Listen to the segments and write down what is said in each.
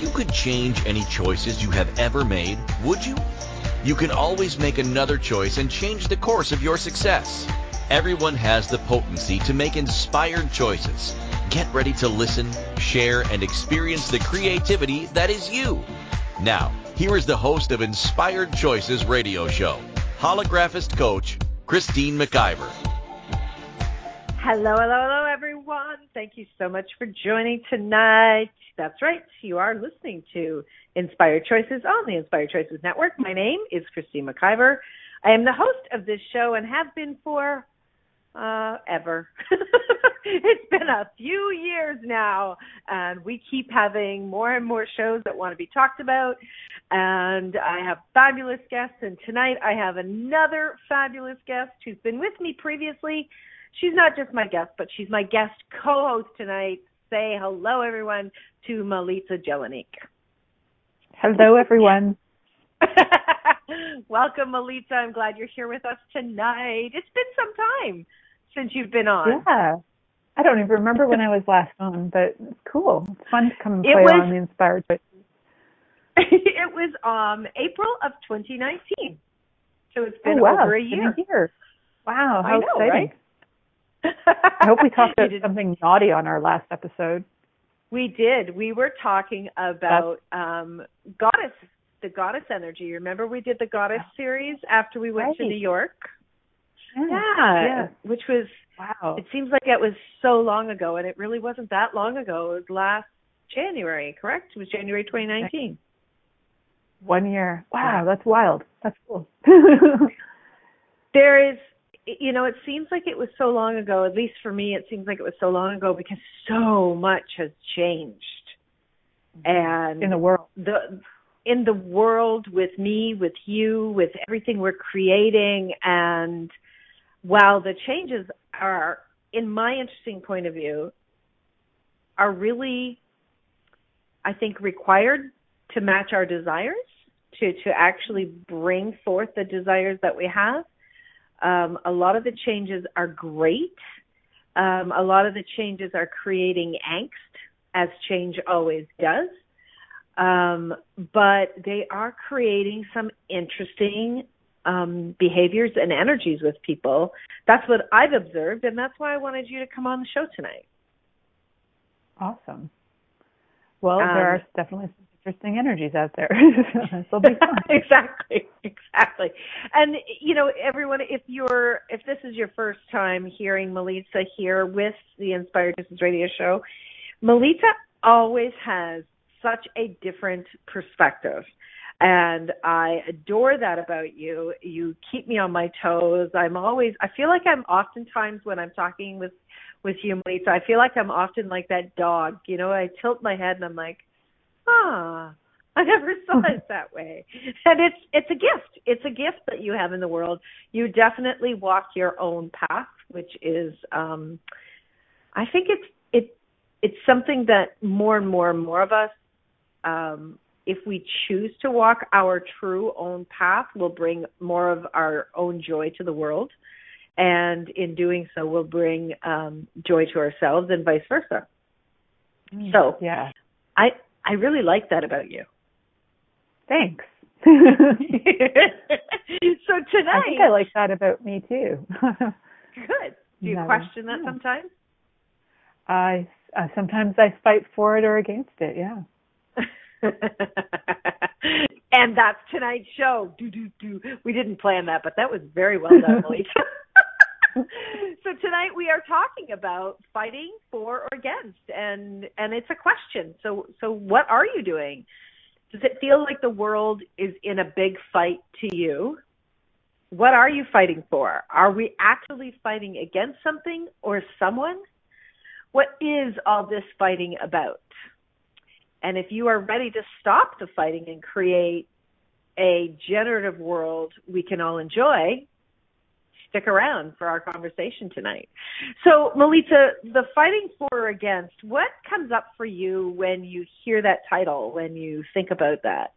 You could change any choices you have ever made, would you? You can always make another choice and change the course of your success. Everyone has the potency to make inspired choices. Get ready to listen, share, and experience the creativity that is you. Now, here is the host of Inspired Choices radio show, holographist coach Christine McIver. Hello, hello, hello, everyone. Thank you so much for joining tonight. That's right. You are listening to Inspired Choices on the Inspired Choices Network. My name is Christine McIver. I am the host of this show and have been for uh, ever. it's been a few years now, and we keep having more and more shows that want to be talked about. And I have fabulous guests, and tonight I have another fabulous guest who's been with me previously. She's not just my guest, but she's my guest co-host tonight. Say hello, everyone, to Melita Jelinek. Hello, everyone. Welcome, Melita. I'm glad you're here with us tonight. It's been some time since you've been on. Yeah. I don't even remember when I was last on, but it's cool. It's fun to come and play was, on the Inspired Choices. it was um April of 2019. So it's been oh, wow. over a year. a year. Wow, how I know, exciting. right? I hope we talked about something naughty on our last episode. We did. We were talking about um goddess, the goddess energy. Remember we did the goddess series after we went to New York? Yeah. Yeah, yeah. which was Wow. it seems like it was so long ago and it really wasn't that long ago. It was last January, correct? It was January 2019. One year. Wow, that's wild. That's cool. There is you know, it seems like it was so long ago, at least for me it seems like it was so long ago because so much has changed. And In the world. the in the world with me, with you, with everything we're creating and while the changes are in my interesting point of view are really I think required to match our desires, to to actually bring forth the desires that we have. Um, a lot of the changes are great. Um, a lot of the changes are creating angst, as change always does. Um, but they are creating some interesting um, behaviors and energies with people. That's what I've observed, and that's why I wanted you to come on the show tonight. Awesome. Well, Um, there are definitely some interesting energies out there. exactly, exactly. And you know, everyone, if you're if this is your first time hearing Melissa here with the Inspired Distance Radio Show, Melita always has such a different perspective. And I adore that about you. You keep me on my toes. I'm always I feel like I'm oftentimes when I'm talking with with you, Melissa, I feel like I'm often like that dog. You know, I tilt my head and I'm like, ah, I never saw it that way. And it's it's a gift. It's a gift that you have in the world. You definitely walk your own path, which is um I think it's it it's something that more and more and more of us um if we choose to walk our true own path, will bring more of our own joy to the world. And in doing so, we'll bring um, joy to ourselves and vice versa. So, yeah. I I really like that about you. Thanks. so tonight, I think I like that about me too. good. Do you question that Yeah. sometimes? I uh, sometimes I fight for it or against it. Yeah. and that's tonight's show. Do do do. We didn't plan that, but that was very well done, Melissa. so tonight we are talking about fighting for or against, and and it's a question. So so what are you doing? Does it feel like the world is in a big fight to you? What are you fighting for? Are we actually fighting against something or someone? What is all this fighting about? And if you are ready to stop the fighting and create a generative world we can all enjoy, stick around for our conversation tonight. So, Melita, the fighting for or against, what comes up for you when you hear that title, when you think about that?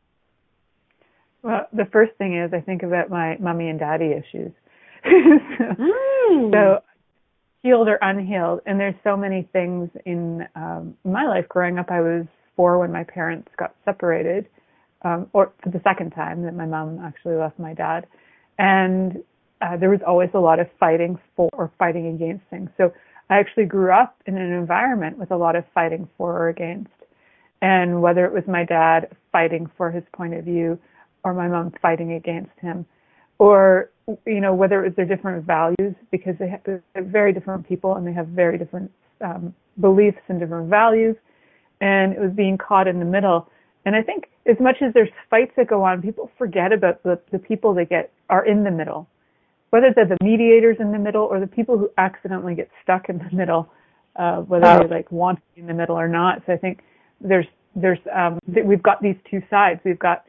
Well, the first thing is I think about my mommy and daddy issues. Mm. so healed or unhealed, and there's so many things in um, my life growing up. I was four when my parents got separated, um, or for the second time that my mom actually left my dad, and uh, there was always a lot of fighting for or fighting against things. So I actually grew up in an environment with a lot of fighting for or against. And whether it was my dad fighting for his point of view or my mom fighting against him, or, you know, whether it was their different values because they have, they're very different people and they have very different um, beliefs and different values. And it was being caught in the middle. And I think as much as there's fights that go on, people forget about the, the people that get are in the middle whether they're the mediators in the middle or the people who accidentally get stuck in the middle, uh, whether oh. they like want to be in the middle or not. So I think there's there's um, we've got these two sides. We've got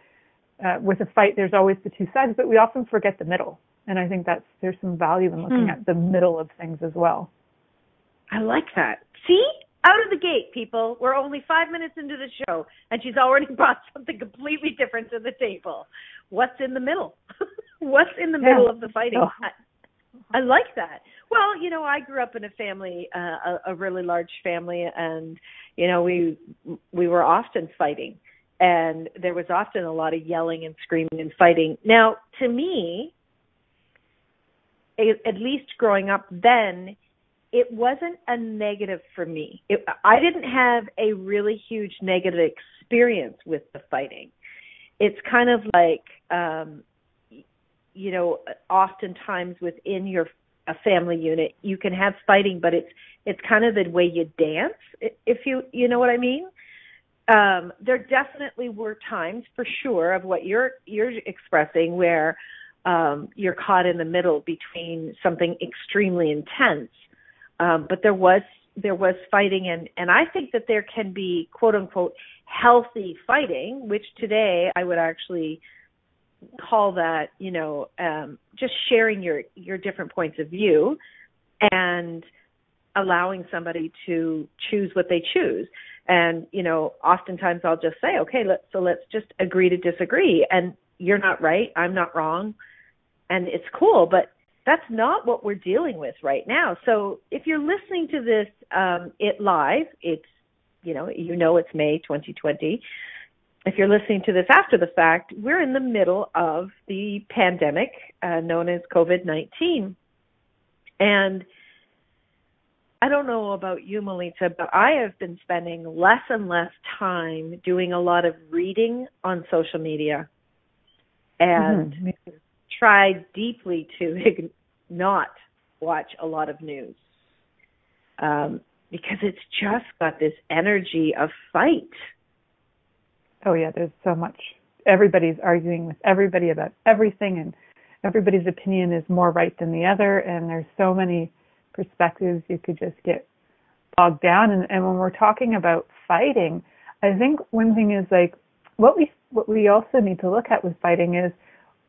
uh, with a fight, there's always the two sides, but we often forget the middle. And I think that's there's some value in looking hmm. at the middle of things as well. I like that. See, out of the gate, people. We're only five minutes into the show, and she's already brought something completely different to the table. What's in the middle? What's in the middle of the fighting? Oh. I, I like that. Well, you know, I grew up in a family, uh, a, a really large family, and you know, we we were often fighting, and there was often a lot of yelling and screaming and fighting. Now, to me, at least growing up then, it wasn't a negative for me. It, I didn't have a really huge negative experience with the fighting. It's kind of like um you know, oftentimes within your a family unit, you can have fighting, but it's it's kind of the way you dance, if you you know what I mean. Um, there definitely were times, for sure, of what you're you're expressing where um, you're caught in the middle between something extremely intense. Um, but there was there was fighting, and and I think that there can be quote unquote healthy fighting, which today I would actually call that you know um, just sharing your your different points of view and allowing somebody to choose what they choose. And you know oftentimes i'll just say okay let's so let's just agree to disagree. And you're not right. I'm not wrong. And it's cool. But that's not what we're dealing with right now so if you're listening to this um it live it's you know you know it's may 2020 if you're listening to this after the fact, we're in the middle of the pandemic uh, known as COVID 19. And I don't know about you, Melita, but I have been spending less and less time doing a lot of reading on social media and mm-hmm. Try deeply to not watch a lot of news um, because it's just got this energy of fight Oh yeah, there's so much. Everybody's arguing with everybody about everything, and everybody's opinion is more right than the other. And there's so many perspectives you could just get bogged down. And, and when we're talking about fighting, I think one thing is like what we what we also need to look at with fighting is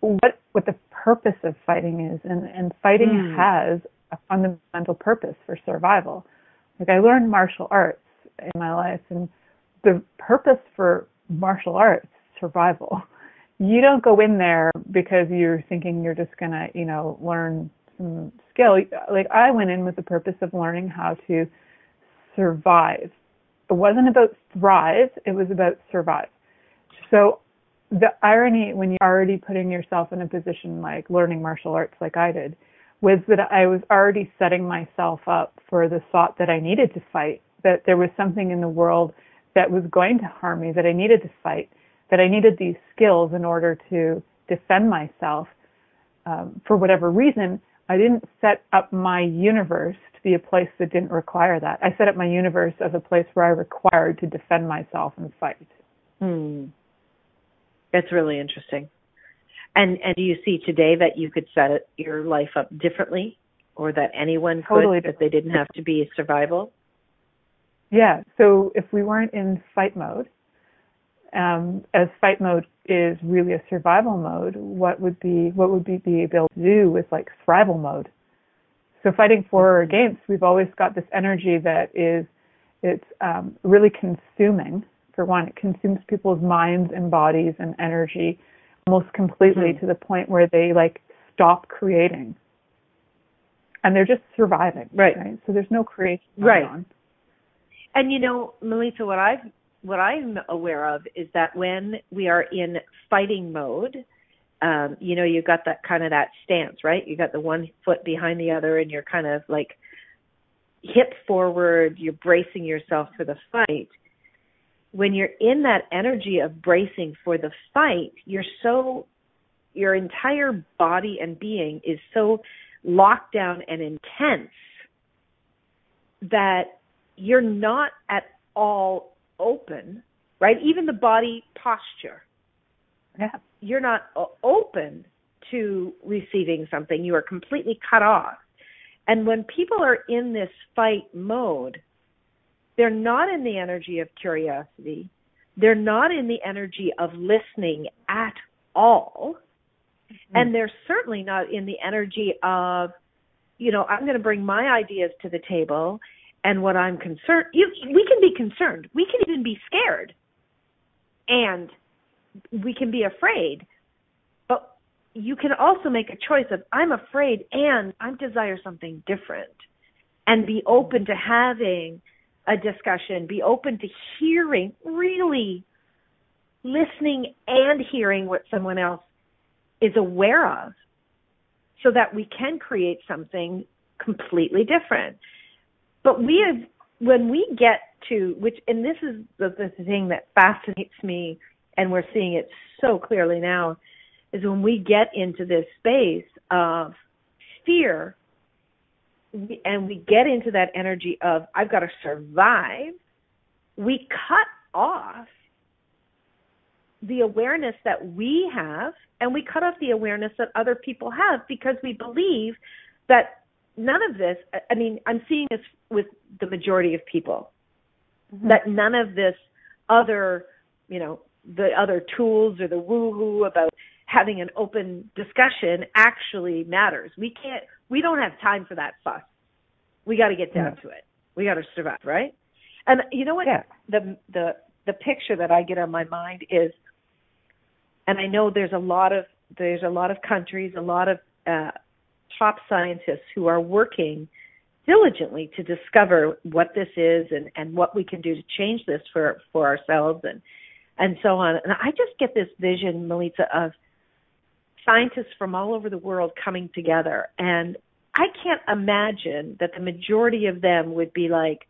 what what the purpose of fighting is, and and fighting mm. has a fundamental purpose for survival. Like I learned martial arts in my life, and the purpose for martial arts survival. You don't go in there because you're thinking you're just gonna, you know, learn some skill. Like I went in with the purpose of learning how to survive. It wasn't about thrive, it was about survive. So the irony when you're already putting yourself in a position like learning martial arts like I did was that I was already setting myself up for the thought that I needed to fight, that there was something in the world that was going to harm me, that I needed to fight, that I needed these skills in order to defend myself. Um, for whatever reason, I didn't set up my universe to be a place that didn't require that. I set up my universe as a place where I required to defend myself and fight. Hmm. That's really interesting. And and do you see today that you could set it, your life up differently, or that anyone totally could, that they didn't have to be survival? Yeah. So if we weren't in fight mode, um, as fight mode is really a survival mode, what would be what would we be able to do with like thrival mode? So fighting for or against, we've always got this energy that is it's um, really consuming. For one, it consumes people's minds and bodies and energy almost completely mm-hmm. to the point where they like stop creating, and they're just surviving. Right. right? So there's no creation right. on. And you know, Melissa, what I've what I'm aware of is that when we are in fighting mode, um, you know, you've got that kind of that stance, right? You got the one foot behind the other, and you're kind of like hip forward. You're bracing yourself for the fight. When you're in that energy of bracing for the fight, you're so your entire body and being is so locked down and intense that you're not at all open, right? Even the body posture. Yeah. You're not uh, open to receiving something. You are completely cut off. And when people are in this fight mode, they're not in the energy of curiosity. They're not in the energy of listening at all. Mm-hmm. And they're certainly not in the energy of, you know, I'm going to bring my ideas to the table and what I'm concerned. You, we can be concerned. We can even be scared. And we can be afraid. But you can also make a choice of, I'm afraid and I desire something different. And be open to having a discussion, be open to hearing, really listening and hearing what someone else is aware of so that we can create something completely different. But we have, when we get to, which, and this is the, the thing that fascinates me, and we're seeing it so clearly now, is when we get into this space of fear and we get into that energy of, I've got to survive, we cut off the awareness that we have and we cut off the awareness that other people have because we believe that none of this i mean i'm seeing this with the majority of people mm-hmm. that none of this other you know the other tools or the woo-hoo about having an open discussion actually matters we can't we don't have time for that fuss we got to get down yeah. to it we got to survive right and you know what yeah. the the the picture that i get on my mind is and I know there's a lot of there's a lot of countries, a lot of uh, top scientists who are working diligently to discover what this is and, and what we can do to change this for, for ourselves and and so on. And I just get this vision, Melissa, of scientists from all over the world coming together. And I can't imagine that the majority of them would be like,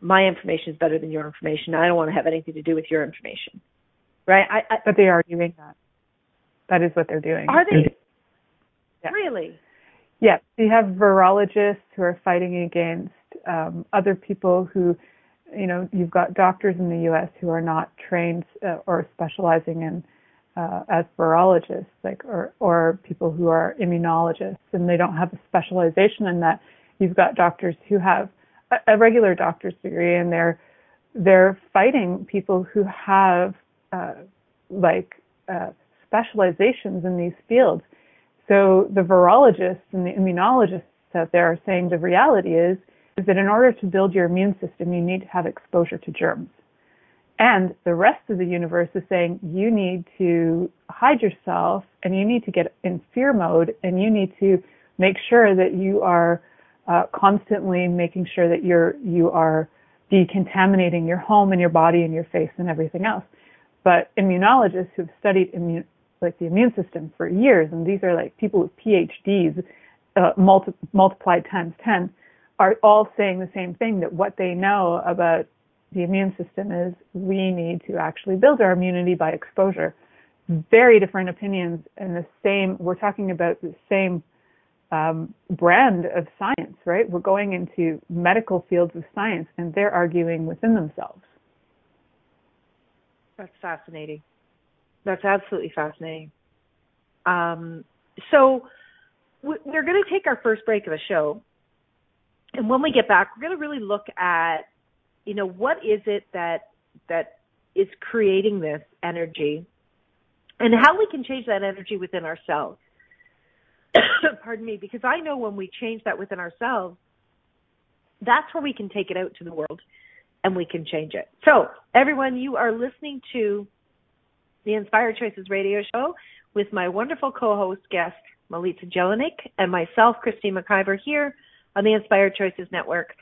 my information is better than your information. I don't want to have anything to do with your information right? I, I, but they are doing that. That is what they're doing. Are they? Yeah. Really? Yeah. You have virologists who are fighting against um, other people who, you know, you've got doctors in the U.S. who are not trained uh, or specializing in uh, as virologists, like or or people who are immunologists, and they don't have a specialization in that. You've got doctors who have a, a regular doctor's degree, and they're they're fighting people who have uh, like uh, specializations in these fields. So the virologists and the immunologists out there are saying the reality is is that in order to build your immune system, you need to have exposure to germs. And the rest of the universe is saying you need to hide yourself and you need to get in fear mode and you need to make sure that you are uh, constantly making sure that you're you are decontaminating your home and your body and your face and everything else. But immunologists who've studied immune, like the immune system for years, and these are like people with PhDs, uh, multi- multiplied times 10, are all saying the same thing that what they know about the immune system is we need to actually build our immunity by exposure. Very different opinions and the same, we're talking about the same um, brand of science, right? We're going into medical fields of science and they're arguing within themselves. That's fascinating. That's absolutely fascinating. Um, so we're going to take our first break of the show, and when we get back, we're going to really look at, you know, what is it that that is creating this energy, and how we can change that energy within ourselves. Pardon me, because I know when we change that within ourselves, that's where we can take it out to the world and we can change it. So, everyone, you are listening to the Inspired Choices radio show with my wonderful co-host guest, Melita Jelinek, and myself, Christine McIver, here on the Inspired Choices Network.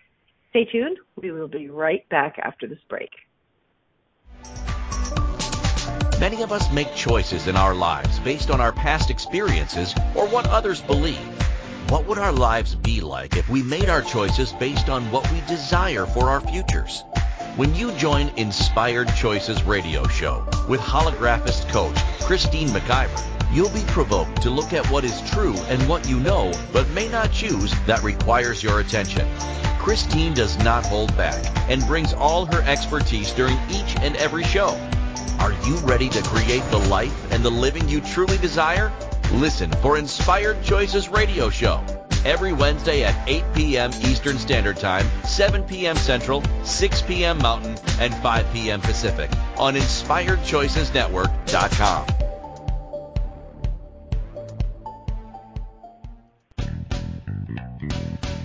Stay tuned. We will be right back after this break. Many of us make choices in our lives based on our past experiences or what others believe. What would our lives be like if we made our choices based on what we desire for our futures? When you join Inspired Choices radio show with holographist coach Christine McIver, you'll be provoked to look at what is true and what you know but may not choose that requires your attention. Christine does not hold back and brings all her expertise during each and every show. Are you ready to create the life and the living you truly desire? Listen for Inspired Choices Radio Show every Wednesday at 8 p.m. Eastern Standard Time, 7 p.m. Central, 6 p.m. Mountain, and 5 p.m. Pacific on InspiredChoicesNetwork.com.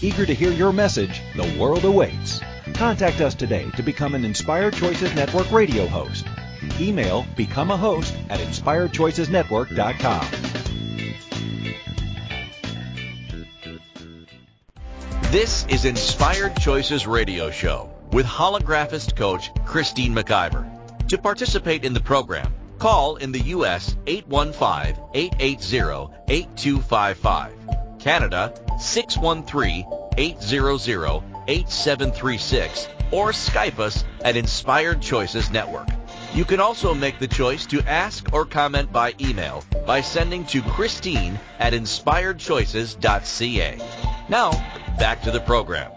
Eager to hear your message, the world awaits. Contact us today to become an Inspired Choices Network radio host. Email become a host at inspiredchoicesnetwork.com. This is Inspired Choices Radio Show with holographist coach Christine McIver. To participate in the program, call in the U.S. 815-880-8255, Canada 613-800-8736, or Skype us at Inspired Choices Network. You can also make the choice to ask or comment by email by sending to Christine at inspiredchoices.ca. Now, back to the program.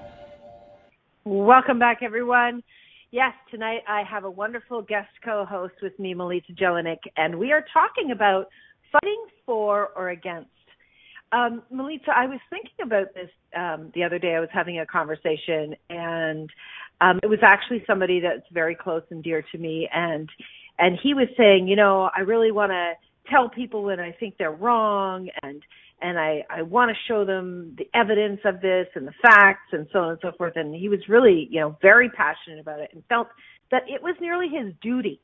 Welcome back, everyone. Yes, tonight I have a wonderful guest co-host with me, Melita Jelinek, and we are talking about fighting for or against. Um, Melita, I was thinking about this um, the other day. I was having a conversation, and um, it was actually somebody that's very close and dear to me, and and he was saying, you know, I really want to tell people when I think they're wrong, and and I, I want to show them the evidence of this and the facts and so on and so forth. And he was really, you know, very passionate about it and felt that it was nearly his duty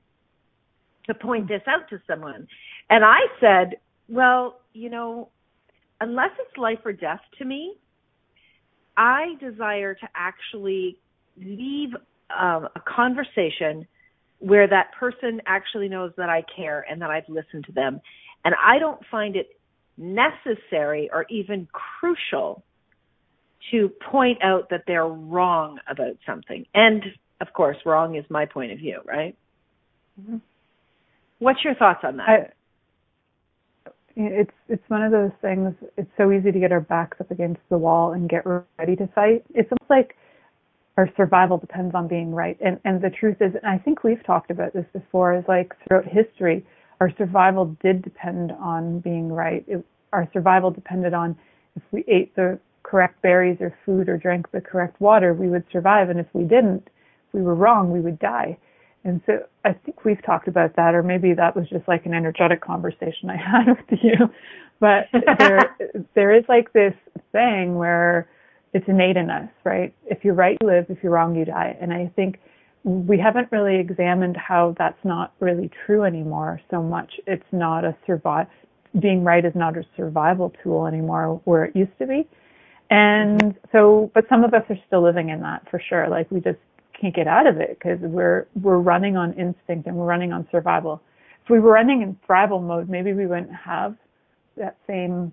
to point this out to someone. And I said, well, you know, unless it's life or death to me, I desire to actually leave um, a conversation where that person actually knows that I care and that I've listened to them. And I don't find it necessary or even crucial to point out that they're wrong about something. And of course, wrong is my point of view, right? Mm-hmm. What's your thoughts on that? I, it's it's one of those things. It's so easy to get our backs up against the wall and get ready to fight. It's almost like our survival depends on being right. And and the truth is, and I think we've talked about this before, is like throughout history, our survival did depend on being right. It, our survival depended on if we ate the correct berries or food or drank the correct water, we would survive. And if we didn't, if we were wrong, we would die. And so I think we've talked about that, or maybe that was just like an energetic conversation I had with you. But there, there is like this thing where it's innate in us, right? If you're right, you live. If you're wrong, you die. And I think we haven't really examined how that's not really true anymore so much. It's not a survive being right is not a survival tool anymore where it used to be. And mm-hmm. so, but some of us are still living in that for sure. Like we just can't get out of it because we're, we're running on instinct and we're running on survival. If we were running in thrival mode, maybe we wouldn't have that same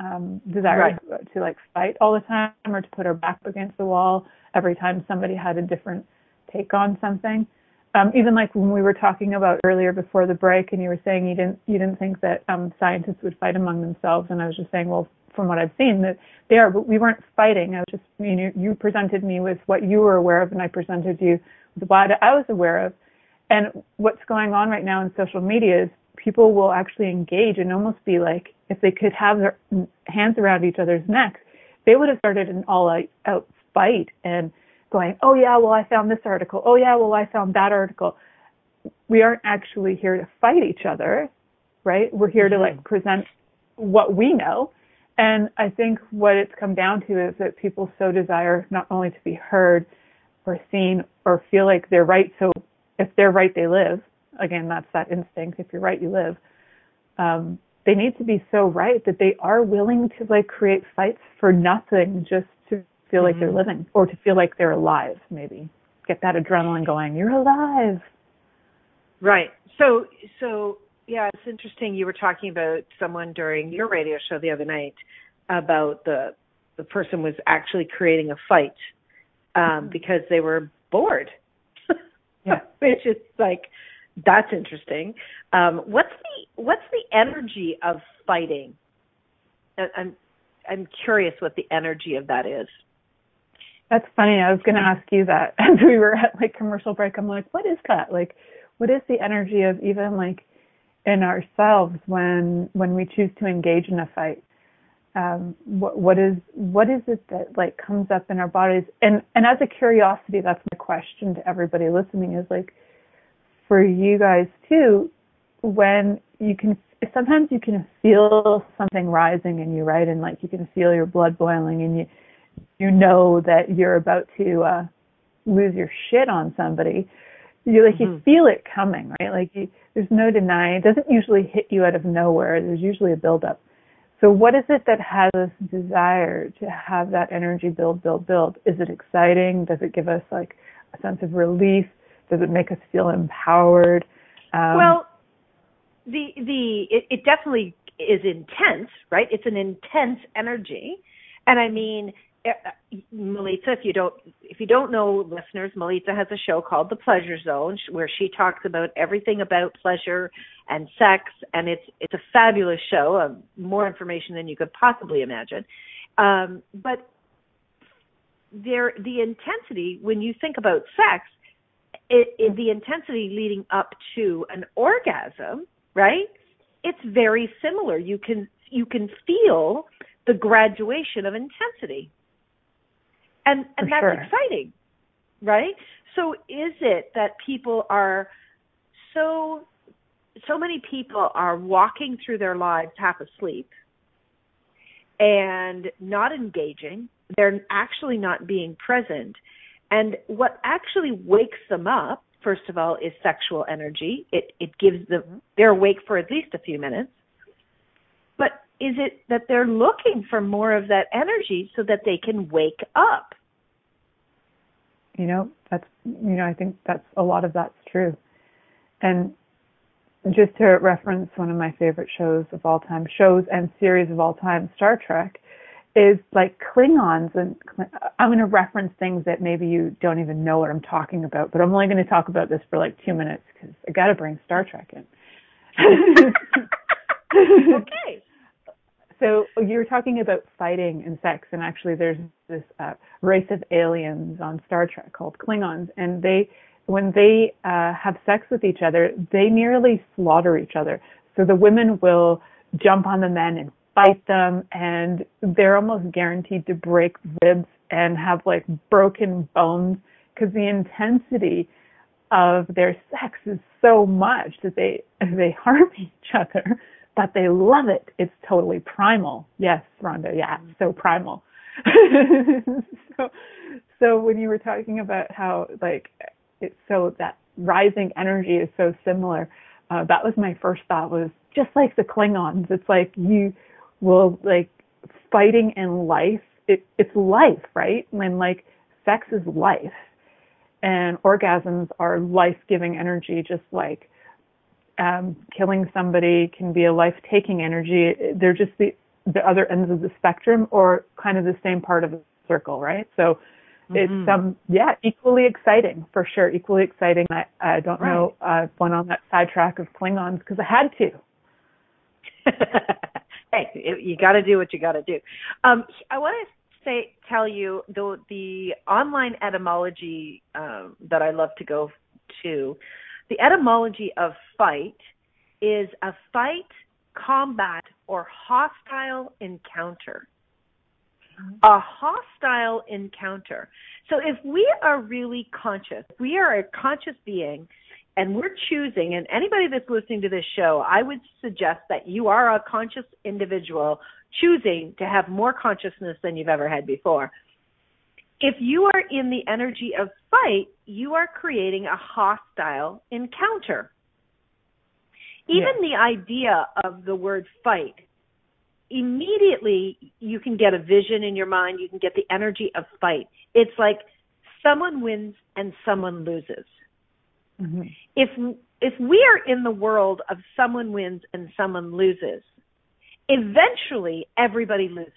um, desire right. to like fight all the time or to put our back against the wall every time somebody had a different take on something. Um, even like when we were talking about earlier before the break, and you were saying you didn't you didn't think that um, scientists would fight among themselves, and I was just saying, well, from what I've seen, that they are, but we weren't fighting. I was just you know you presented me with what you were aware of, and I presented you with what I was aware of. And what's going on right now in social media is people will actually engage and almost be like, if they could have their hands around each other's necks, they would have started an all-out fight and going, oh yeah, well I found this article. Oh yeah, well I found that article. we aren't actually here to fight each other, right? We're here mm-hmm. to like present what we know. And I think what it's come down to is that people so desire not only to be heard or seen or feel like they're right. So if they're right, they live. Again, that's that instinct. If you're right, you live. Um, they need to be so right that they are willing to like create fights for nothing just to feel mm-hmm. like they're mm-hmm. living or to feel like they're alive, maybe. Get that adrenaline going. You're alive. Right. So, so yeah, it's interesting. You were talking about someone during your radio show the other night about the the person was actually creating a fight um, mm-hmm. because they were bored. yeah, which is like that's interesting. Um, what's the what's the energy of fighting? I'm I'm curious what the energy of that is. That's funny. I was going to ask you that as we were at like commercial break. I'm like, what is that? Like, what is the energy of even like in ourselves when when we choose to engage in a fight? Um, what what is what is it that like comes up in our bodies? And and as a curiosity, that's my question to everybody listening is like, for you guys too, when you can sometimes you can feel something rising in you, right? And like you can feel your blood boiling and you you know that you're about to uh lose your shit on somebody you like mm-hmm. you feel it coming right? Like you, there's no denying it doesn't usually hit you out of nowhere. There's usually a buildup. So what is it that has us desire to have that energy build build build? Is it exciting? Does it give us like a sense of relief? Does it make us feel empowered? Um, well the the it, it definitely is intense right? It's an intense energy. And i mean Melita, if you don't if you don't know listeners, Melita has a show called The Pleasure Zone where she talks about everything about pleasure and sex and it's it's a fabulous show, uh, more information than you could possibly imagine. Um, but there the intensity when you think about sex, it, it, the intensity leading up to an orgasm, right? It's very similar. You can you can feel the graduation of intensity and and that's sure. exciting right so is it that people are so so many people are walking through their lives half asleep and not engaging they're actually not being present and what actually wakes them up first of all is sexual energy it it gives them mm-hmm. they're awake for at least a few minutes but is it that they're looking for more of that energy so that they can wake up? You know, that's you know, I think that's a lot of that's true. And just to reference one of my favorite shows of all time, shows and series of all time, Star Trek, is like Klingons, and I'm going to reference things that maybe you don't even know what I'm talking about, but I'm only going to talk about this for like two minutes because I got to bring Star Trek in. okay so you're talking about fighting and sex, and actually, there's this uh, race of aliens on Star Trek called Klingons, and they, when they uh, have sex with each other, they nearly slaughter each other. So the women will jump on the men and fight them, and they're almost guaranteed to break ribs and have like broken bones because the intensity of their sex is so much that they they harm each other but they love it. It's totally primal. Yes, Rhonda. Yeah, so primal. so, so when you were talking about how like it's so that rising energy is so similar, uh, that was my first thought was just like the Klingons. It's like you will like fighting in life. It, it's life, right? When like sex is life, and orgasms are life-giving energy, just like um, killing somebody can be a life-taking energy. They're just the the other ends of the spectrum, or kind of the same part of the circle, right? So mm-hmm. it's um yeah, equally exciting for sure. Equally exciting. I I don't right. know. I uh, went on that sidetrack of Klingons because I had to. hey, you got to do what you got to do. Um, I want to say tell you the the online etymology um, that I love to go to the etymology of fight is a fight, combat, or hostile encounter. Mm-hmm. A hostile encounter. So if we are really conscious, we are a conscious being and we're choosing, and anybody that's listening to this show, I would suggest that you are a conscious individual choosing to have more consciousness than you've ever had before. If you are in the energy of fight, you are creating a hostile encounter. Even yeah. the idea of the word fight, immediately you can get a vision in your mind, you can get the energy of fight. It's like someone wins and someone loses. Mm-hmm. If if we are in the world of someone wins and someone loses, eventually everybody loses.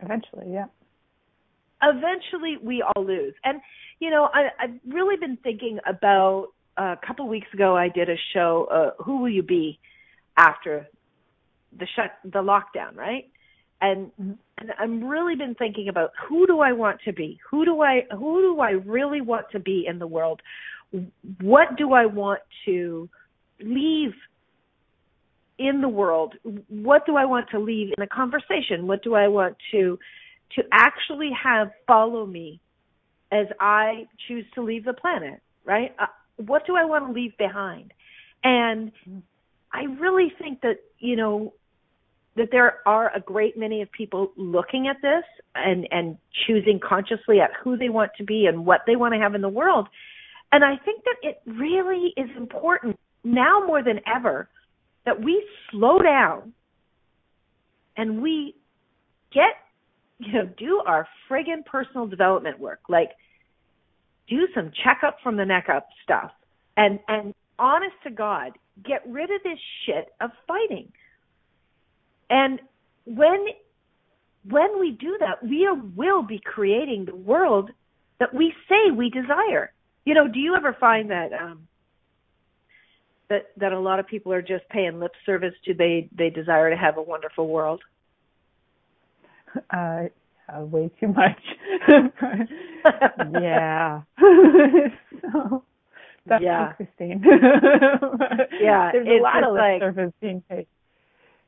Eventually, yeah. Eventually, we all lose. And you know, I, I've really been thinking about. Uh, a couple weeks ago, I did a show. Uh, Who will you be after the shut, the lockdown, right? And and I'm really been thinking about who do I want to be? Who do I who do I really want to be in the world? what do I want to leave in the world? What do I want to leave in a conversation? What do I want to to actually have follow me as I choose to leave the planet, right? Uh, what do I want to leave behind? And I really think that, you know, that there are a great many of people looking at this and and choosing consciously at who they want to be and what they want to have in the world and I think that it really is important now more than ever that we slow down and we get, you know, do our friggin' personal development work. Like, do some checkup from the neck up stuff. And, and honest to God, get rid of this shit of fighting. And when, when we do that, we will be creating the world that we say we desire. You know, do you ever find that um that that a lot of people are just paying lip service to they they desire to have a wonderful world? Uh, uh way too much. yeah. so that's yeah. Christine. yeah, there's a lot of like, service being paid.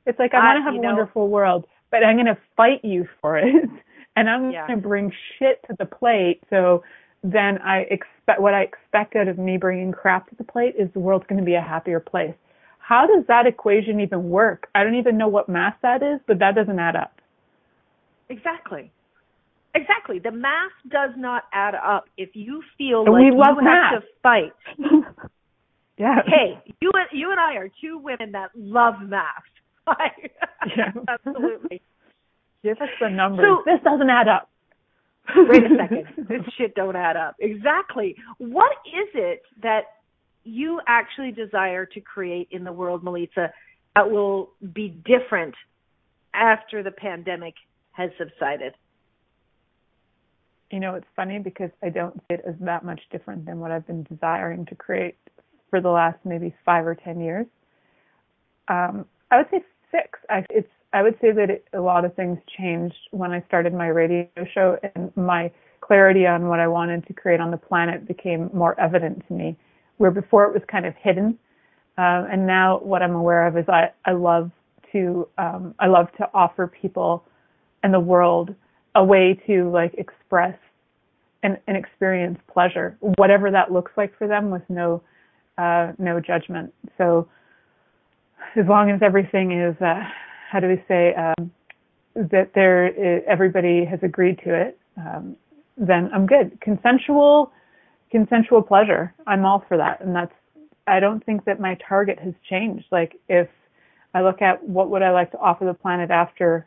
It's like I want to have a know, wonderful world, but I'm going to fight you for it, and I'm yeah. going to bring shit to the plate. So then I expect what I expect out of me bringing crap to the plate is the world's going to be a happier place. How does that equation even work? I don't even know what math that is, but that doesn't add up. Exactly. Exactly. The math does not add up if you feel like you have math. to fight. yeah. Hey, you and you and I are two women that love math. yeah. Absolutely. Give us the numbers. So, this doesn't add up. Wait a second. this shit don't add up. Exactly. What is it that you actually desire to create in the world, Melissa, that will be different after the pandemic has subsided? You know, it's funny because I don't see it as that much different than what I've been desiring to create for the last maybe five or ten years. Um, I would say six. I, it's I would say that it, a lot of things changed when I started my radio show, and my clarity on what I wanted to create on the planet became more evident to me. Where before it was kind of hidden, uh, and now what I'm aware of is I I love to um, I love to offer people and the world a way to like express and, and experience pleasure, whatever that looks like for them, with no uh, no judgment. So as long as everything is uh, how do we say um, that there is, everybody has agreed to it, um, then I'm good. Consensual, consensual pleasure. I'm all for that, and that's. I don't think that my target has changed. Like if I look at what would I like to offer the planet after,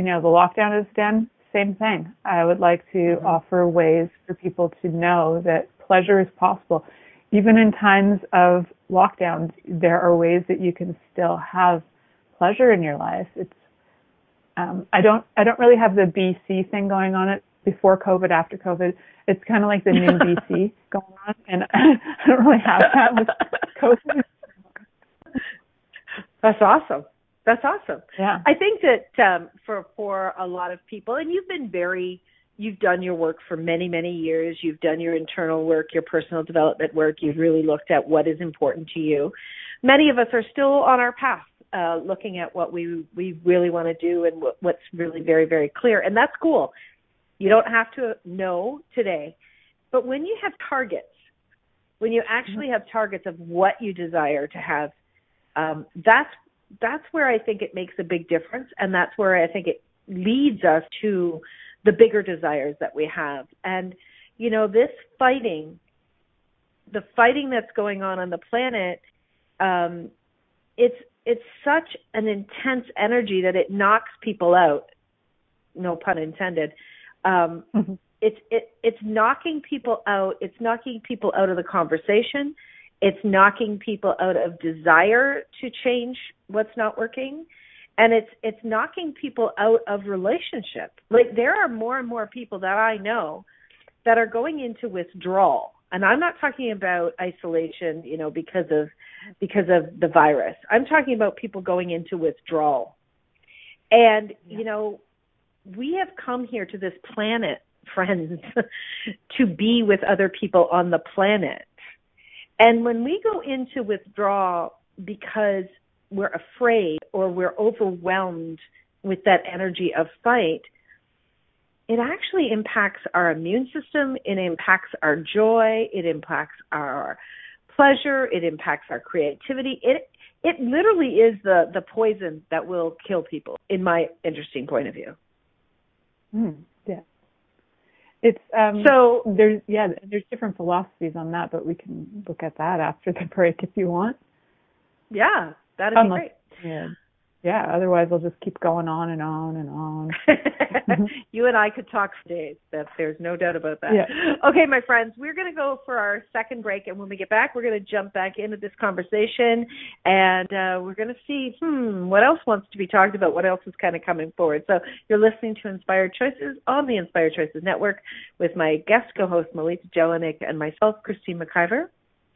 you know, the lockdown is done. Same thing. I would like to mm-hmm. offer ways for people to know that pleasure is possible. Even in times of lockdowns, there are ways that you can still have pleasure in your life. It's um, I don't I don't really have the BC thing going on it before COVID, after COVID. It's kind of like the new BC going on, and I don't really have that with COVID. That's awesome. That's awesome. Yeah. I think that um, for for a lot of people, and you've been very, you've done your work for many many years. You've done your internal work, your personal development work. You've really looked at what is important to you. Many of us are still on our path uh, looking at what we we really want to do and what, what's really very very clear, and that's cool. You don't have to know today, but when you have targets, when you actually have targets of what you desire to have, um, that's that's where I think it makes a big difference, and that's where I think it leads us to the bigger desires that we have. And you know, this fighting, the fighting that's going on on the planet, um, it's it's such an intense energy that it knocks people out. No pun intended. Um, mm-hmm. It's it it's knocking people out. It's knocking people out of the conversation. It's knocking people out of desire to change what's not working and it's it's knocking people out of relationship. Like there are more and more people that i know that are going into withdrawal. And i'm not talking about isolation you know because of because of the virus. I'm talking about people going into withdrawal. And yeah. you know we have come here to this planet friends to be with other people on the planet and when we go into withdrawal because we're afraid or we're overwhelmed with that energy of fight, it actually impacts our immune system, it impacts our joy, it impacts our pleasure, it impacts our creativity. It it literally is the the poison that will kill people in my interesting point of view. Mm. It's um so there's yeah, there's different philosophies on that, but we can look at that after the break if you want. Yeah, that'd be great. Yeah yeah, otherwise I'll just keep going on and on and on. you and I could talk for days. That there's no doubt about that. Yeah. Okay, my friends, we're going to go for our second break, and when we get back, we're going to jump back into this conversation, and uh, we're going to see, hmm, what else wants to be talked about? What else is kind of coming forward? So you're listening to Inspired Choices on the Inspired Choices Network with my guest co-host Melita Jelinek and myself, Christine McIver.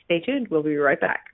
Stay tuned. We'll be right back.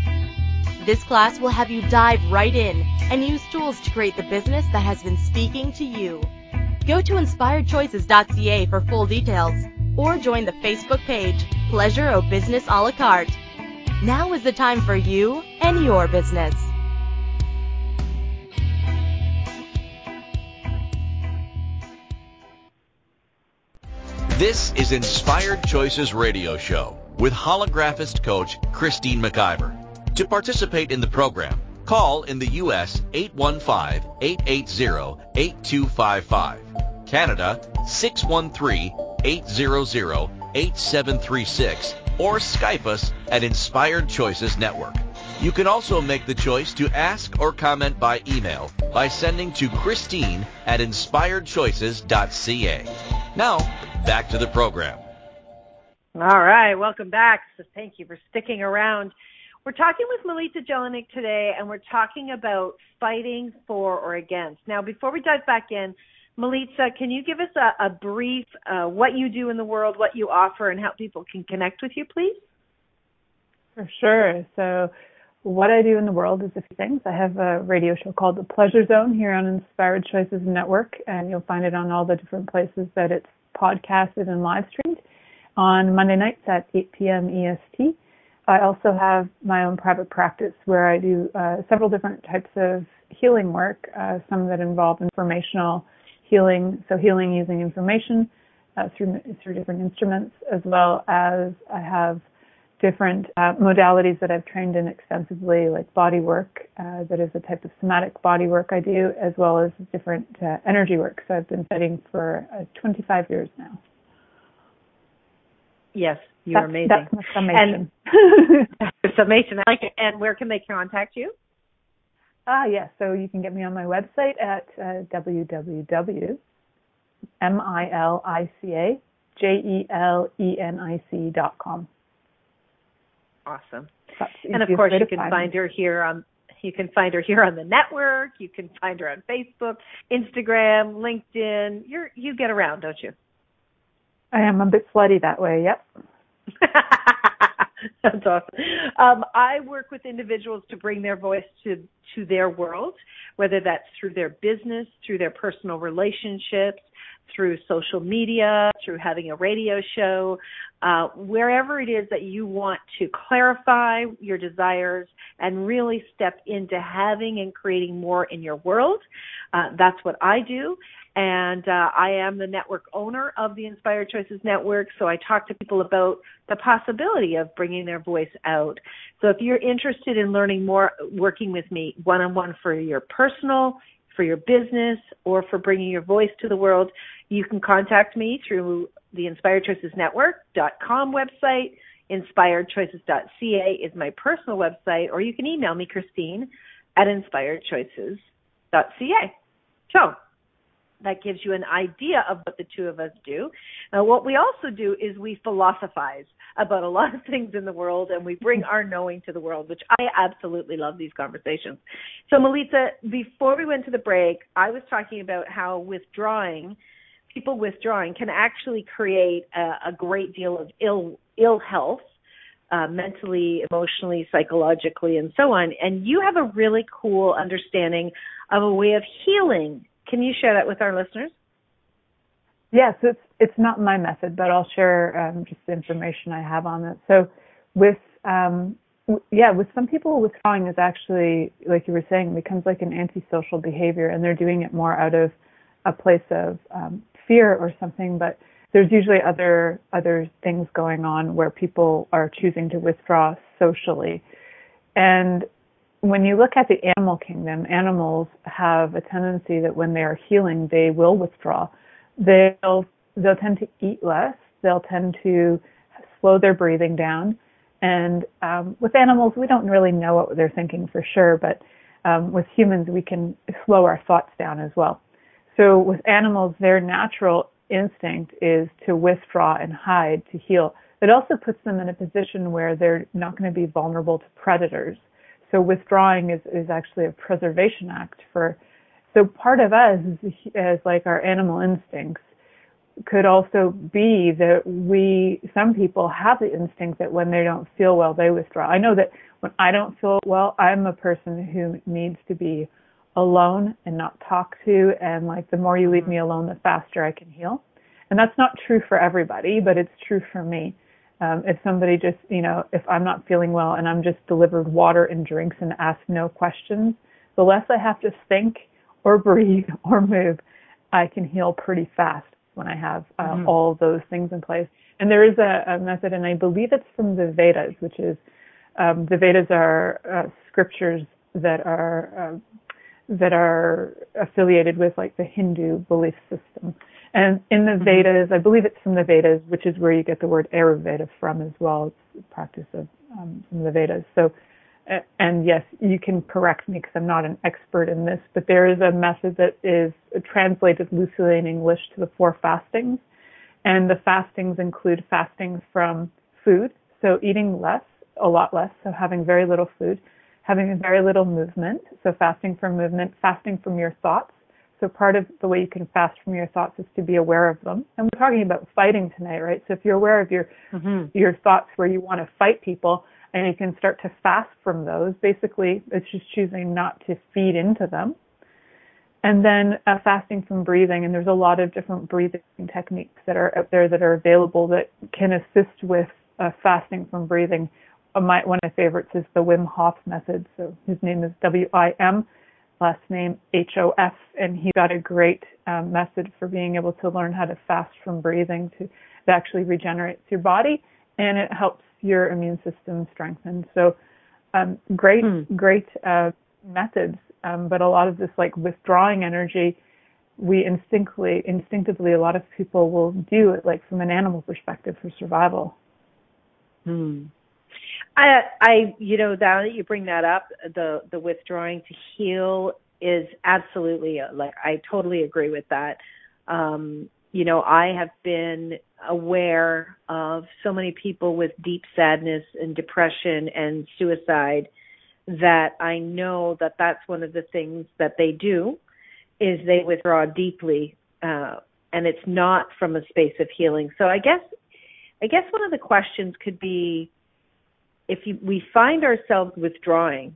This class will have you dive right in and use tools to create the business that has been speaking to you. Go to inspiredchoices.ca for full details or join the Facebook page Pleasure o Business a la carte. Now is the time for you and your business. This is Inspired Choices Radio Show with holographist coach Christine McIver. To participate in the program, call in the U.S. 815-880-8255, Canada 613-800-8736, or Skype us at Inspired Choices Network. You can also make the choice to ask or comment by email by sending to Christine at inspiredchoices.ca. Now, back to the program. All right, welcome back. So thank you for sticking around. We're talking with Melita Jelinek today, and we're talking about fighting for or against. Now, before we dive back in, Melita, can you give us a, a brief uh, what you do in the world, what you offer, and how people can connect with you, please? For sure. So, what I do in the world is a few things. I have a radio show called The Pleasure Zone here on Inspired Choices Network, and you'll find it on all the different places that it's podcasted and live streamed on Monday nights at 8 p.m. EST. I also have my own private practice where I do uh, several different types of healing work, uh, some that involve informational healing, so healing using information uh, through through different instruments, as well as I have different uh, modalities that I've trained in extensively, like body work, uh, that is a type of somatic body work I do, as well as different uh, energy work. So I've been studying for 25 years now. Yes, you're that's, amazing. That's my summation. And summation. I like. And where can they contact you? Ah, yes. So you can get me on my website at uh, www.melitajelinek.com. Awesome. And of course, you can find, find her here on you can find her here on the network. You can find her on Facebook, Instagram, LinkedIn. You're you get around, don't you? I am a bit slutty that way. Yep. That's awesome. Um, I work with individuals to bring their voice to to their world, whether that's through their business, through their personal relationships, through social media, through having a radio show, uh, wherever it is that you want to clarify your desires and really step into having and creating more in your world. Uh, that's what I do. And uh, I am the network owner of the Inspired Choices Network, so I talk to people about the possibility of bringing their voice out. So if you're interested in learning more, working with me one on one for your personal, for your business, or for bringing your voice to the world, you can contact me through the Inspired Choices Network.com website. InspiredChoices.ca is my personal website, or you can email me, Christine, at InspiredChoices.ca. So, that gives you an idea of what the two of us do. Now, what we also do is we philosophize about a lot of things in the world and we bring our knowing to the world, which I absolutely love these conversations. So, Melita, before we went to the break, I was talking about how withdrawing, people withdrawing can actually create a, a great deal of ill ill health. Uh, mentally, emotionally, psychologically, and so on. And you have a really cool understanding of a way of healing can you share that with our listeners? Yes, it's it's not my method, but I'll share um, just the information I have on it. So, with um, w- yeah, with some people, withdrawing is actually, like you were saying, becomes like an antisocial behavior, and they're doing it more out of a place of um, fear or something. But there's usually other other things going on where people are choosing to withdraw socially, and when you look at the animal kingdom, animals have a tendency that when they are healing, they will withdraw. They'll they'll tend to eat less. They'll tend to slow their breathing down. And um, with animals, we don't really know what they're thinking for sure, but um, with humans, we can slow our thoughts down as well. So with animals, their natural instinct is to withdraw and hide to heal. It also puts them in a position where they're not going to be vulnerable to predators so withdrawing is, is actually a preservation act for so part of us as like our animal instincts could also be that we some people have the instinct that when they don't feel well they withdraw. I know that when i don't feel well i'm a person who needs to be alone and not talk to and like the more you leave mm-hmm. me alone the faster i can heal. And that's not true for everybody but it's true for me um, if somebody just, you know, if I'm not feeling well and I'm just delivered water and drinks and asked no questions, the less I have to think or breathe or move, I can heal pretty fast when I have uh, mm-hmm. all those things in place. And there is a, a, method, and I believe it's from the Vedas, which is um, the Vedas are uh, scriptures that are uh, that are affiliated with like the Hindu belief system. And in the mm-hmm. Vedas, I believe it's from the Vedas, which is where you get the word Ayurveda from as well. It's the practice of um, from the Vedas. So, and yes, you can correct me because I'm not an expert in this, but there is a method that is translated loosely in English to the four fastings. And the fastings include fasting from food, so eating less, a lot less, so having very little food, having very little movement, so fasting from movement, fasting from your thoughts. So part of the way you can fast from your thoughts is to be aware of them. And we're talking about fighting tonight, right? So if you're aware of your mm-hmm. your thoughts where you want to fight people and you can start to fast from those, basically it's just choosing not to feed into them. And then uh, fasting from breathing, and there's a lot of different breathing techniques that are out there that are available that can assist with uh, fasting from breathing. Uh, my, one of my favorites is the Wim Hof method. So his name is W-I-M, last name H-O-F, and he got a great um, method for being able to learn how to fast from breathing to that actually regenerates your body and it helps your immune system strengthen. So um, great, hmm. great uh, methods um, but a lot of this like withdrawing energy, we instinctively, instinctively, a lot of people will do it like from an animal perspective for survival. Hmm. I, I, you know, now that you bring that up, the the withdrawing to heal is absolutely like I totally agree with that. Um, you know, I have been aware of so many people with deep sadness and depression and suicide that I know that that's one of the things that they do is they withdraw deeply uh, and it's not from a space of healing. So I guess I guess one of the questions could be if you, we find ourselves withdrawing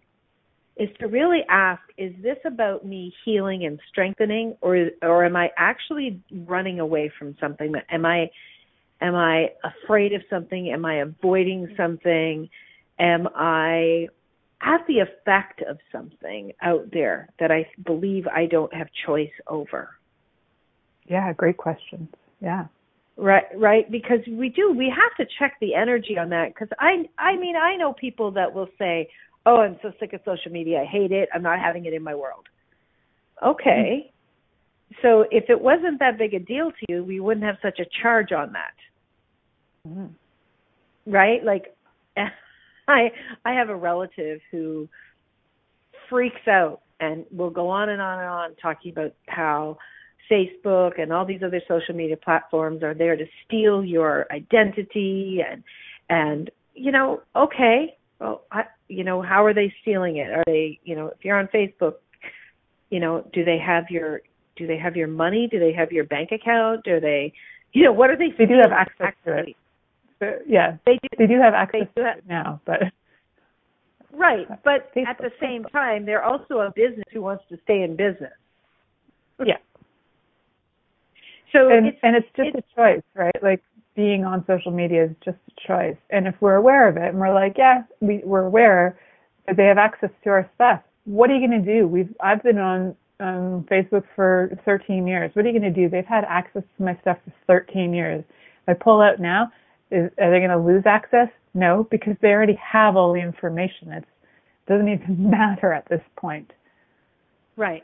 is to really ask is this about me healing and strengthening or or am I actually running away from something am I am I afraid of something am I avoiding something am I have the effect of something out there that I believe I don't have choice over? Yeah, great questions. Yeah. Right, right. Because we do, we have to check the energy on that. Because I, I mean, I know people that will say, "Oh, I'm so sick of social media. I hate it. I'm not having it in my world." Okay. Mm-hmm. So if it wasn't that big a deal to you, we wouldn't have such a charge on that. Mm-hmm. Right? Like I I have a relative who freaks out and will go on and on and on talking about how Facebook and all these other social media platforms are there to steal your identity and and you know okay well I you know how are they stealing it are they you know if you're on Facebook you know do they have your do they have your money do they have your bank account do they you know what are they they do have access actually? to it yeah, they do. They do have access do have, to it now, but right. But Facebook, at the same Facebook. time, they're also a business who wants to stay in business. Yeah. So and it's, and it's just it's, a choice, right? Like being on social media is just a choice, and if we're aware of it, and we're like, yeah, we we're aware that they have access to our stuff. What are you going to do? We've I've been on um, Facebook for 13 years. What are you going to do? They've had access to my stuff for 13 years. If I pull out now, is, are they going to lose access? No, because they already have all the information. It doesn't even matter at this point. Right.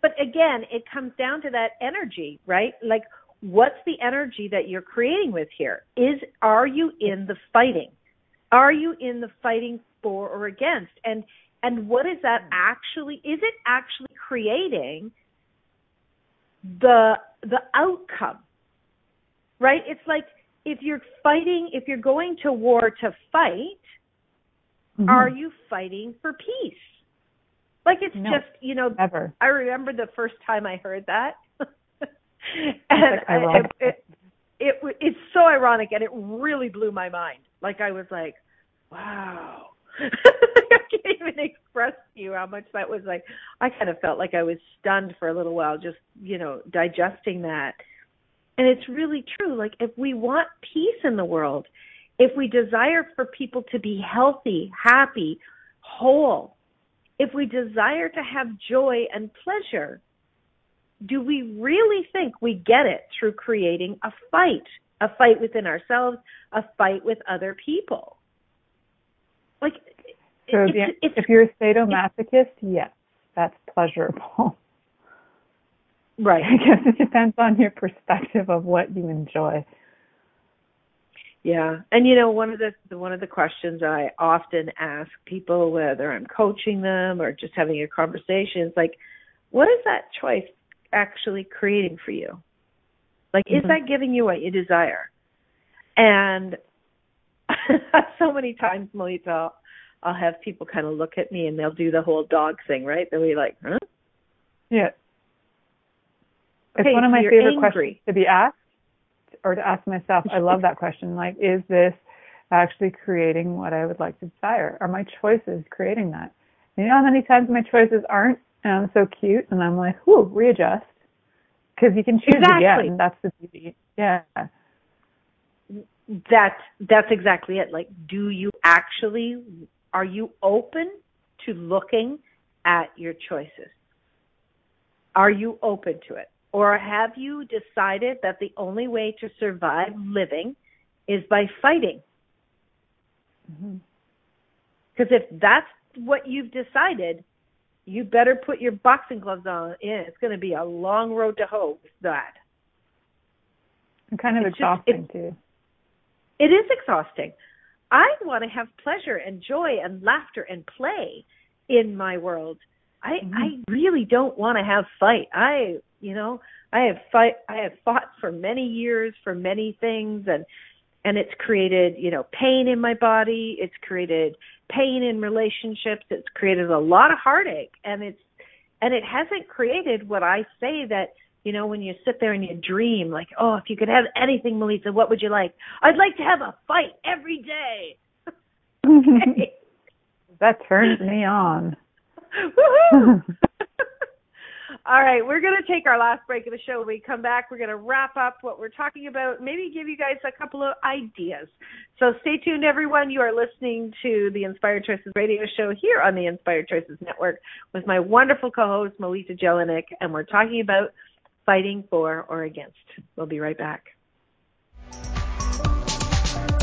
But again, it comes down to that energy, right? Like, what's the energy that you're creating with here? Is are you in the fighting? Are you in the fighting for or against? And and what is that actually? Is it actually creating the the outcome? Right? It's like if you're fighting, if you're going to war to fight, mm-hmm. are you fighting for peace? Like it's no, just, you know, never. I remember the first time I heard that. and I, it, it, it, it's so ironic and it really blew my mind. Like I was like, wow. I can't even express to you how much that was like. I kind of felt like I was stunned for a little while, just you know, digesting that. And it's really true. Like, if we want peace in the world, if we desire for people to be healthy, happy, whole, if we desire to have joy and pleasure, do we really think we get it through creating a fight? A fight within ourselves, a fight with other people. Like, so it's, the, it's, if you're a sadomasochist, yes, that's pleasurable. Right. I guess it depends on your perspective of what you enjoy. Yeah. And you know, one of the one of the questions I often ask people whether I'm coaching them or just having a conversation is like, what is that choice actually creating for you? Like mm-hmm. is that giving you what you desire? And so many times, Melita, I'll, I'll have people kind of look at me and they'll do the whole dog thing, right? They'll be like, huh? Yeah. It's okay, one of my so favorite angry. questions to be asked or to ask myself. I love that question. Like, is this actually creating what I would like to desire? Are my choices creating that? You know how many times my choices aren't, and I'm so cute, and I'm like, whoo, readjust. Because you can choose exactly. again. That's the beauty. Yeah. That's that's exactly it. Like, do you actually are you open to looking at your choices? Are you open to it? Or have you decided that the only way to survive living is by fighting? Because mm-hmm. if that's what you've decided, you better put your boxing gloves on. Yeah, it's going to be a long road to hoe with that. And kind of it's exhausting just, it, too. It is exhausting. I want to have pleasure and joy and laughter and play in my world. I mm-hmm. I really don't want to have fight. I you know I have fight I have fought for many years for many things and and it's created you know pain in my body. It's created pain in relationships. It's created a lot of heartache and it's and it hasn't created what I say that you know when you sit there and you dream like oh if you could have anything Melita what would you like? I'd like to have a fight every day. okay. that turns me on. Woohoo! All right, we're going to take our last break of the show. When we come back, we're going to wrap up what we're talking about, maybe give you guys a couple of ideas. So stay tuned, everyone. You are listening to the Inspired Choices radio show here on the Inspired Choices Network with my wonderful co-host, Melita Jelinek, and we're talking about fighting for or against. We'll be right back.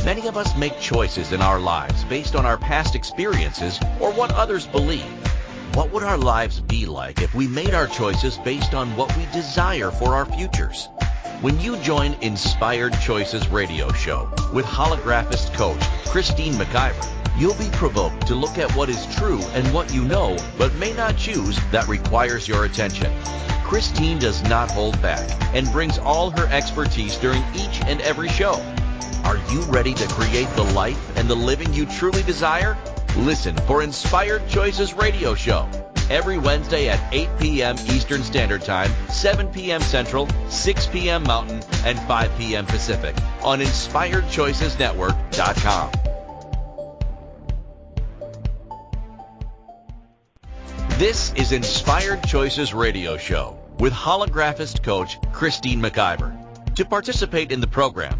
Many of us make choices in our lives based on our past experiences or what others believe. What would our lives be like if we made our choices based on what we desire for our futures? When you join Inspired Choices radio show with holographist coach Christine McIver, you'll be provoked to look at what is true and what you know but may not choose that requires your attention. Christine does not hold back and brings all her expertise during each and every show. Are you ready to create the life and the living you truly desire? Listen for Inspired Choices Radio Show every Wednesday at 8 p.m. Eastern Standard Time, 7 p.m. Central, 6 p.m. Mountain, and 5 p.m. Pacific on InspiredChoicesNetwork.com. This is Inspired Choices Radio Show with holographist coach Christine McIver. To participate in the program,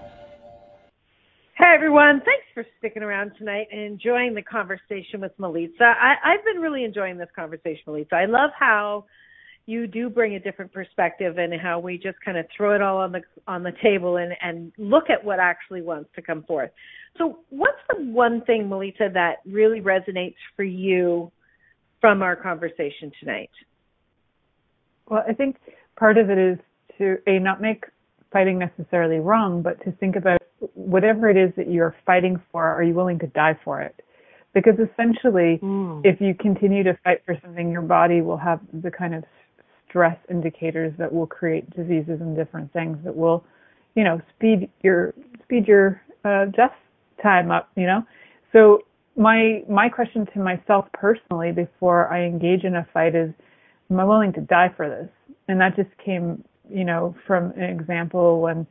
Hey everyone, thanks for sticking around tonight and enjoying the conversation with Melita. I've been really enjoying this conversation, Melita. I love how you do bring a different perspective and how we just kind of throw it all on the on the table and, and look at what actually wants to come forth. So what's the one thing, Melita, that really resonates for you from our conversation tonight? Well, I think part of it is to a not make fighting necessarily wrong, but to think about whatever it is that you're fighting for, are you willing to die for it? Because essentially, mm. if you continue to fight for something, your body will have the kind of stress indicators that will create diseases and different things that will, you know, speed your speed your uh, death time up. You know, so my my question to myself personally before I engage in a fight is, am I willing to die for this? And that just came, you know, from an example when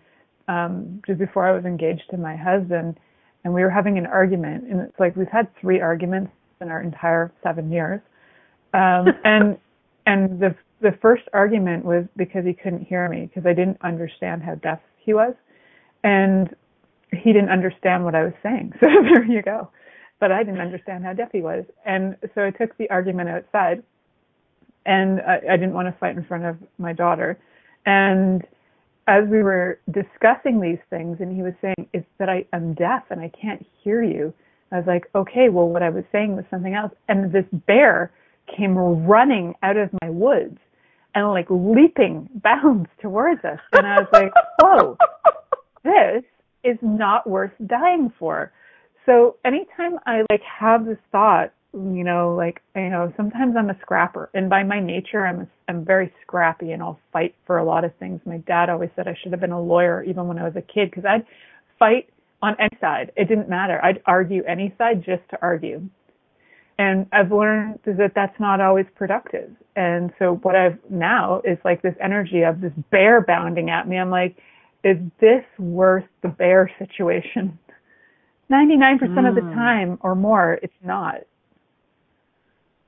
um, just before I was engaged to my husband, and we were having an argument. And it's like we've had three arguments in our entire seven years, um, and and the the first argument was because he couldn't hear me because I didn't understand how deaf he was, and he didn't understand what I was saying. So there you go. But I didn't understand how deaf he was, and so I took the argument outside, and I, I didn't want to fight in front of my daughter, and as we were discussing these things, and he was saying, "It's that I am deaf and I can't hear you." I was like, okay, well, what I was saying was something else. And this bear came running out of my woods and like leaping bounds towards us. And I was like, whoa, this is not worth dying for. So anytime I like have this thought, you know, like, you know, sometimes I'm a scrapper and by my nature, I'm, a, I'm very scrappy and I'll fight for a lot of things. My dad always said I should have been a lawyer even when I was a kid because I'd fight on any side. It didn't matter. I'd argue any side just to argue. And I've learned that that's not always productive. And so what I've now is like this energy of this bear bounding at me. I'm like, is this worth the bear situation? 99% mm. of the hmm. time or more, it's not.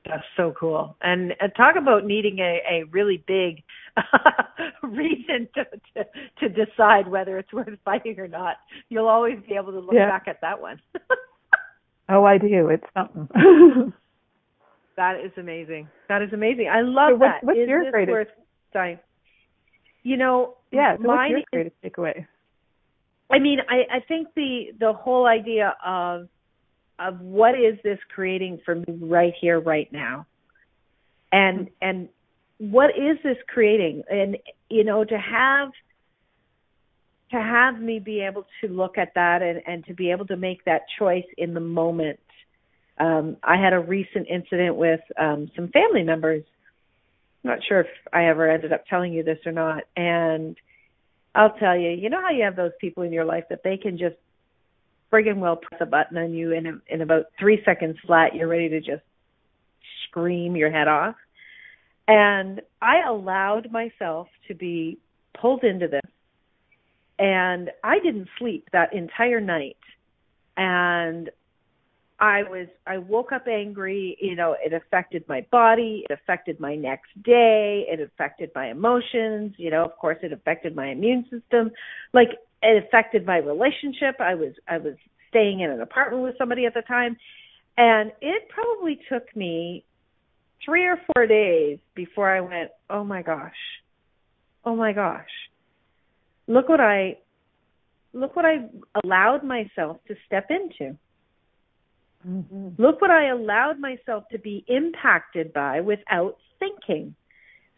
That's so cool. And, and talk about needing a, a really big reason to, to to decide whether it's worth fighting or not. You'll always be able to look yeah. back at that one. oh, I do. It's something. that is amazing. That is amazing. I love so what, that. What's is your greatest? Worth dying? You know, yeah. So what's your greatest takeaway? I mean, I, I think the the whole idea of of what is this creating for me right here, right now, and and what is this creating, and you know, to have to have me be able to look at that and and to be able to make that choice in the moment. Um, I had a recent incident with um, some family members. Not sure if I ever ended up telling you this or not, and I'll tell you, you know how you have those people in your life that they can just friggin' well press a button on you and in about three seconds flat you're ready to just scream your head off. And I allowed myself to be pulled into this. And I didn't sleep that entire night. And I was I woke up angry, you know, it affected my body, it affected my next day, it affected my emotions, you know, of course it affected my immune system. Like it affected my relationship. I was I was staying in an apartment with somebody at the time and it probably took me 3 or 4 days before I went, "Oh my gosh. Oh my gosh. Look what I look what I allowed myself to step into." Mm-hmm. Look what I allowed myself to be impacted by without thinking.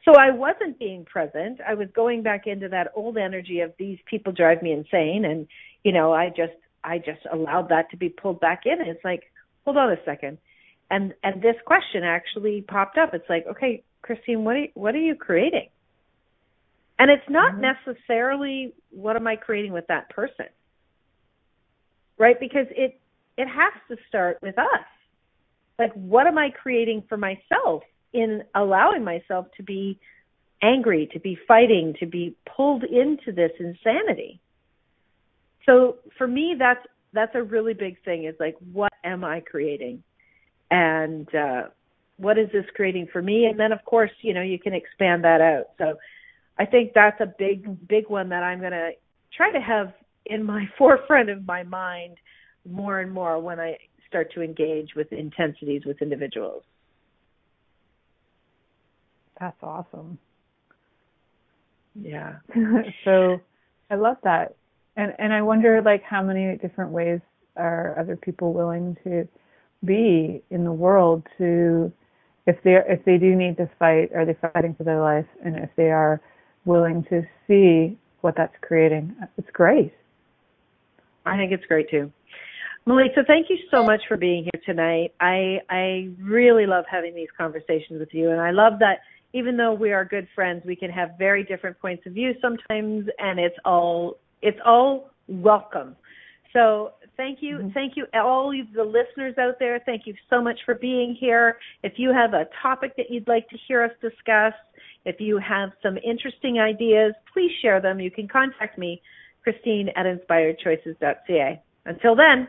So I wasn't being present. I was going back into that old energy of these people drive me insane and you know, I just I just allowed that to be pulled back in and it's like, hold on a second. And and this question actually popped up. It's like, okay, Christine, what are you, what are you creating? And it's not mm-hmm. necessarily what am I creating with that person. Right? Because it it has to start with us. Like, what am I creating for myself in allowing myself to be angry, to be fighting, to be pulled into this insanity? So for me, that's that's a really big thing. Is like, what am I creating, and uh, what is this creating for me? And then, of course, you know, you can expand that out. So I think that's a big, big one that I'm going to try to have in my forefront of my mind more and more when I start to engage with intensities with individuals. That's awesome. Yeah. so I love that. And and I wonder like how many different ways are other people willing to be in the world to if they if they do need to fight, are they fighting for their life? And if they are willing to see what that's creating, it's great. I think it's great too. Melita, thank you so much for being here tonight. I I really love having these conversations with you, and I love that even though we are good friends, we can have very different points of view sometimes, and it's all it's all welcome. So thank you, mm-hmm. thank you, all the listeners out there. Thank you so much for being here. If you have a topic that you'd like to hear us discuss, if you have some interesting ideas, please share them. You can contact me, Christine at inspiredchoices.ca. Until then.